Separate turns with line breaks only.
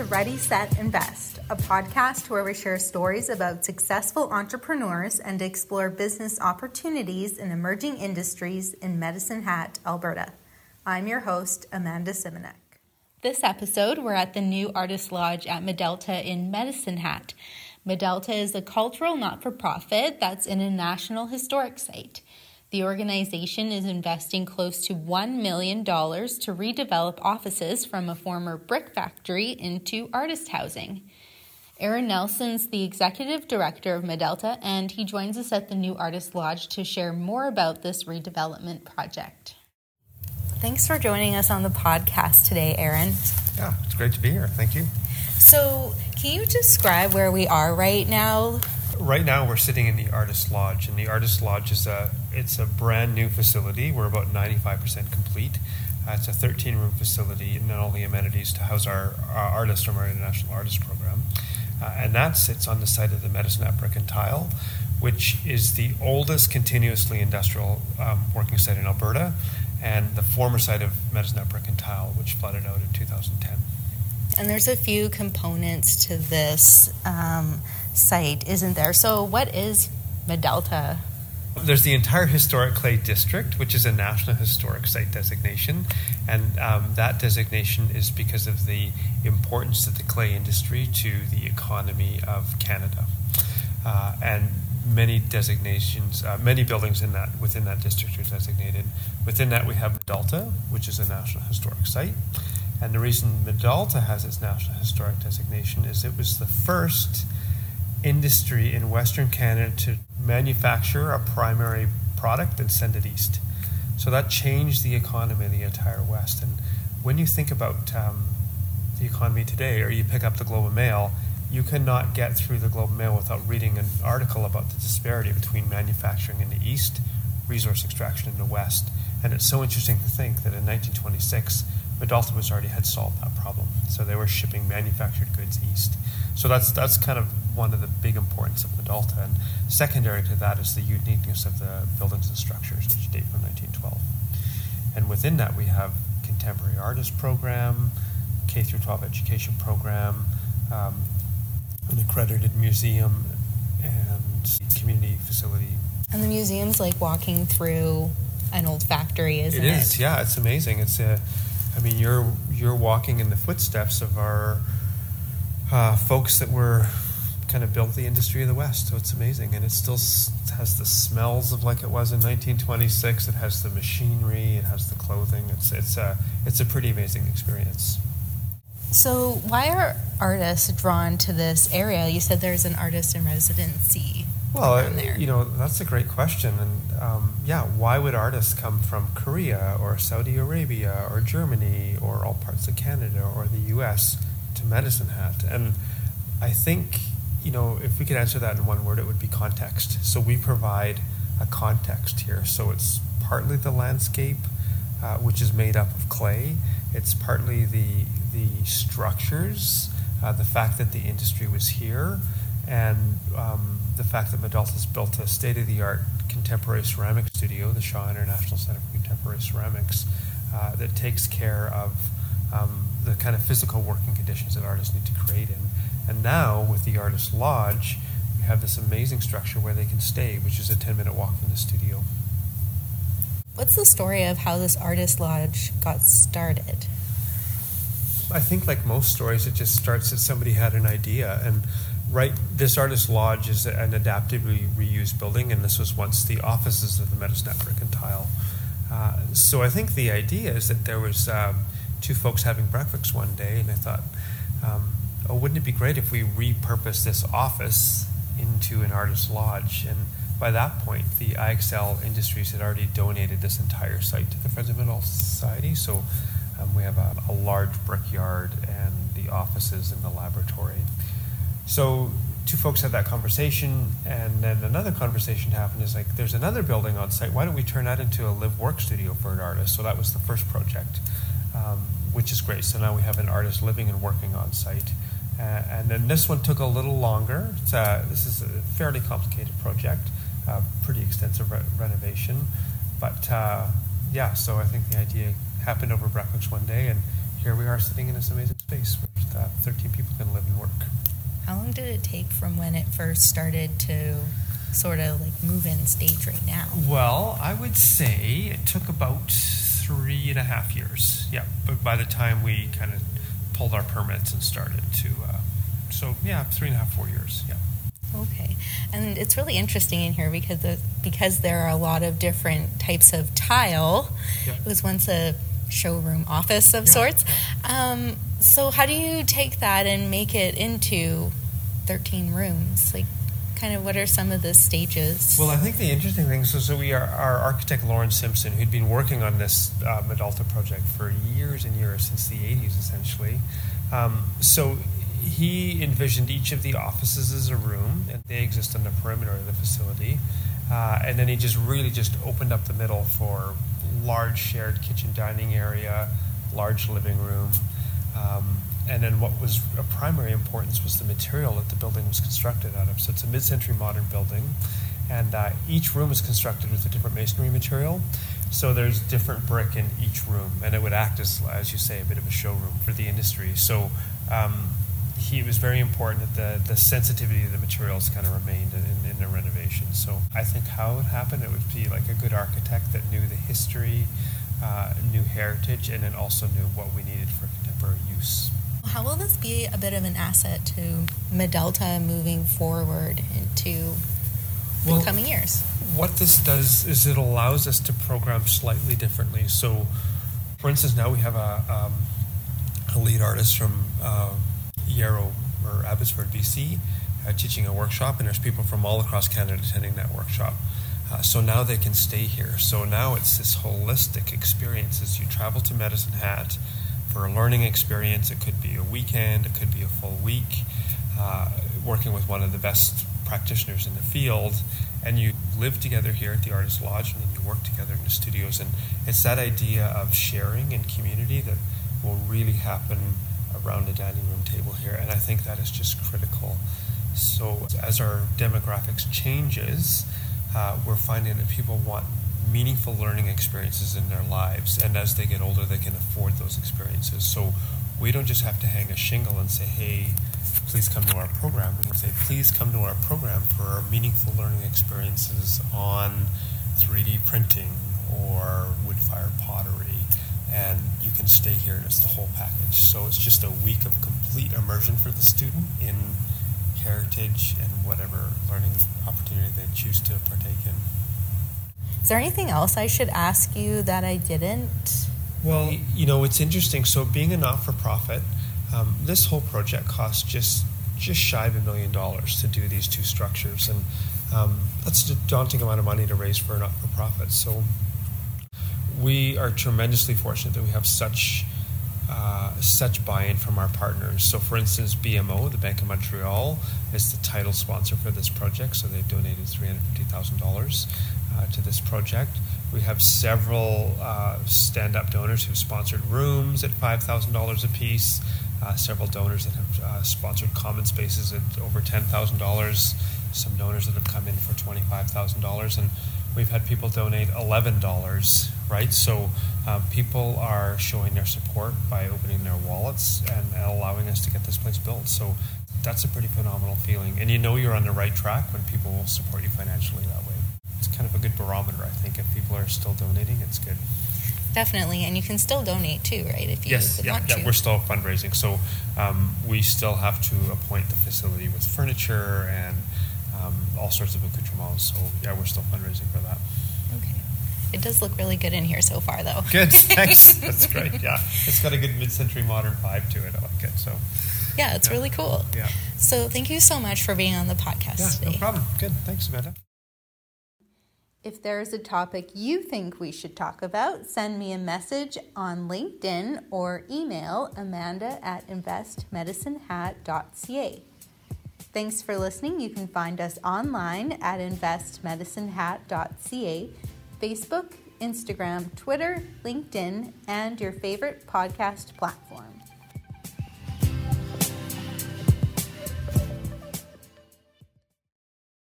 to Ready, Set, Invest, a podcast where we share stories about successful entrepreneurs and explore business opportunities in emerging industries in Medicine Hat, Alberta. I'm your host, Amanda Simonek. This episode, we're at the new Artist Lodge at Medalta in Medicine Hat. Medalta is a cultural not for profit that's in a National Historic Site. The organization is investing close to $1 million to redevelop offices from a former brick factory into artist housing. Aaron Nelson's the executive director of Medalta, and he joins us at the new Artist Lodge to share more about this redevelopment project. Thanks for joining us on the podcast today, Aaron.
Yeah, it's great to be here. Thank you.
So, can you describe where we are right now?
Right now we're sitting in the Artist Lodge, and the Artist Lodge is a it's a brand new facility. We're about 95% complete. Uh, it's a 13 room facility and all the amenities to house our, our artists from our International Artist Program. Uh, and that sits on the site of the Medicine and Tile, which is the oldest continuously industrial um, working site in Alberta, and the former site of Medicine and Tile, which flooded out in 2010.
And there's a few components to this. Um, site, isn't there? So, what is Medalta?
There's the entire historic clay district, which is a national historic site designation, and um, that designation is because of the importance of the clay industry to the economy of Canada. Uh, and many designations, uh, many buildings in that within that district are designated. Within that, we have Medalta, which is a national historic site. And the reason Medalta has its national historic designation is it was the first industry in Western Canada to manufacture a primary product and send it east. So that changed the economy of the entire West. And when you think about um, the economy today, or you pick up the Globe and Mail, you cannot get through the Globe and Mail without reading an article about the disparity between manufacturing in the East, resource extraction in the West. And it's so interesting to think that in 1926, Medalta was already had solved that problem. So they were shipping manufactured goods east. So that's that's kind of one of the big importance of Medalta. And secondary to that is the uniqueness of the buildings and structures, which date from 1912. And within that, we have contemporary artist program, K through 12 education program, um, an accredited museum, and community facility.
And the museum's like walking through an old factory, isn't it?
It is, yeah. It's amazing. It's a, I mean, you're you're walking in the footsteps of our uh, folks that were kind of built the industry of the West. So it's amazing, and it still has the smells of like it was in 1926. It has the machinery, it has the clothing. It's it's a it's a pretty amazing experience.
So why are artists drawn to this area? You said there's an artist in residency.
Well, you know that's a great question, and um, yeah, why would artists come from Korea or Saudi Arabia or Germany or all parts of Canada or the U.S. to Medicine Hat? And I think you know, if we could answer that in one word, it would be context. So we provide a context here. So it's partly the landscape, uh, which is made up of clay. It's partly the the structures, uh, the fact that the industry was here, and um, the fact that Medalta's built a state of the art contemporary ceramic studio, the Shaw International Center for Contemporary Ceramics, uh, that takes care of um, the kind of physical working conditions that artists need to create in. And now, with the Artist Lodge, we have this amazing structure where they can stay, which is a 10 minute walk from the studio.
What's the story of how this Artist Lodge got started?
I think, like most stories, it just starts that somebody had an idea. And right, this Artist Lodge is an adaptively reused building, and this was once the offices of the Hat Brick and Tile. Uh, so I think the idea is that there was um, two folks having breakfast one day, and they thought, um, oh, wouldn't it be great if we repurpose this office into an artist lodge? And by that point, the IXL Industries had already donated this entire site to the Friends of Medalta Society. So um, we have a, a large brickyard and the offices and the laboratory. So two folks had that conversation, and then another conversation happened. Is like, there's another building on site. Why don't we turn that into a live work studio for an artist? So that was the first project, um, which is great. So now we have an artist living and working on site. Uh, and then this one took a little longer. Uh, this is a fairly complicated project, uh, pretty extensive re- renovation. But uh, yeah, so I think the idea happened over breakfast one day, and here we are sitting in this amazing space where uh, 13 people can live and work.
How long did it take from when it first started to sort of like move in stage right now?
Well, I would say it took about three and a half years. Yeah, but by the time we kind of pulled our permits and started to, uh, so yeah, three and a half, four years. Yeah.
Okay, and it's really interesting in here because the, because there are a lot of different types of tile. Yeah. It was once a showroom office of yeah, sorts. Yeah. Um, so how do you take that and make it into 13 rooms? Like, kind of what are some of the stages?
Well, I think the interesting thing so, so we are our architect Lauren Simpson, who'd been working on this Medalta project for years and years since the 80s, essentially. Um, so he envisioned each of the offices as a room, and they exist on the perimeter of the facility. Uh, and then he just really just opened up the middle for large shared kitchen dining area, large living room. Um, and then what was of primary importance was the material that the building was constructed out of. So it's a mid-century modern building, and uh, each room is constructed with a different masonry material. So there's different brick in each room, and it would act as, as you say, a bit of a showroom for the industry. So um, he was very important that the, the sensitivity of the materials kind of remained in, in the renovation. So I think how it happened, it would be like a good architect that knew the history, uh, knew heritage, and then also knew what we needed for contemporary use.
How will this be a bit of an asset to Medalta moving forward into the coming years?
What this does is it allows us to program slightly differently. So, for instance, now we have a, um, a lead artist from uh, Yarrow or Abbotsford, BC, uh, teaching a workshop, and there's people from all across Canada attending that workshop. Uh, so now they can stay here. So now it's this holistic experience as you travel to Medicine Hat for a learning experience. It could be a weekend, it could be a full week, uh, working with one of the best practitioners in the field. And you live together here at the Artist Lodge, and then you work together in the studios. And it's that idea of sharing and community that will really happen around the dining room table here. And I think that is just critical. So as our demographics changes, uh, we're finding that people want meaningful learning experiences in their lives, and as they get older, they can afford those experiences. So we don't just have to hang a shingle and say, "Hey, please come to our program." We can say, "Please come to our program for meaningful learning experiences on 3D printing or wood fire pottery." And you can stay here, and it's the whole package. So it's just a week of complete immersion for the student in heritage and whatever learning opportunity they choose to partake in.
Is there anything else I should ask you that I didn't?
Well, you know, it's interesting. So, being a not for profit, um, this whole project cost just just shy of a million dollars to do these two structures, and um, that's a daunting amount of money to raise for a not for profit. So, we are tremendously fortunate that we have such uh, such buy-in from our partners. So, for instance, BMO, the Bank of Montreal, is the title sponsor for this project. So they've donated three hundred fifty thousand dollars uh, to this project. We have several uh, stand-up donors who've sponsored rooms at five thousand dollars a piece. Uh, several donors that have uh, sponsored common spaces at over ten thousand dollars. Some donors that have come in for twenty-five thousand dollars, and we've had people donate eleven dollars right? So um, people are showing their support by opening their wallets and, and, allowing us to get this place built. So that's a pretty phenomenal feeling. And you know you're on the right track when people will support you financially that way. It's kind of a good barometer, I think. If people are still donating, it's good.
Definitely, and you can still donate too, right? If you
yes, yeah, yeah, we're still fundraising, so um, we still have to appoint the facility with furniture and um, all sorts of accoutrements. So yeah, we're still fundraising for that.
Okay, it does look really good in here so far, though.
Good, thanks. That's great. Yeah, it's got a good mid-century modern vibe to it. I like it. So.
Yeah, it's yeah. really cool.
Yeah.
So thank you so much for being on the podcast
yeah,
today.
No problem. Good. Thanks, Amanda.
If there's a topic you think we should talk about, send me a message on LinkedIn or email amanda at investmedicinehat.ca. Thanks for listening. You can find us online at investmedicinehat.ca Facebook, Instagram, Twitter, LinkedIn, and your favorite podcast platform.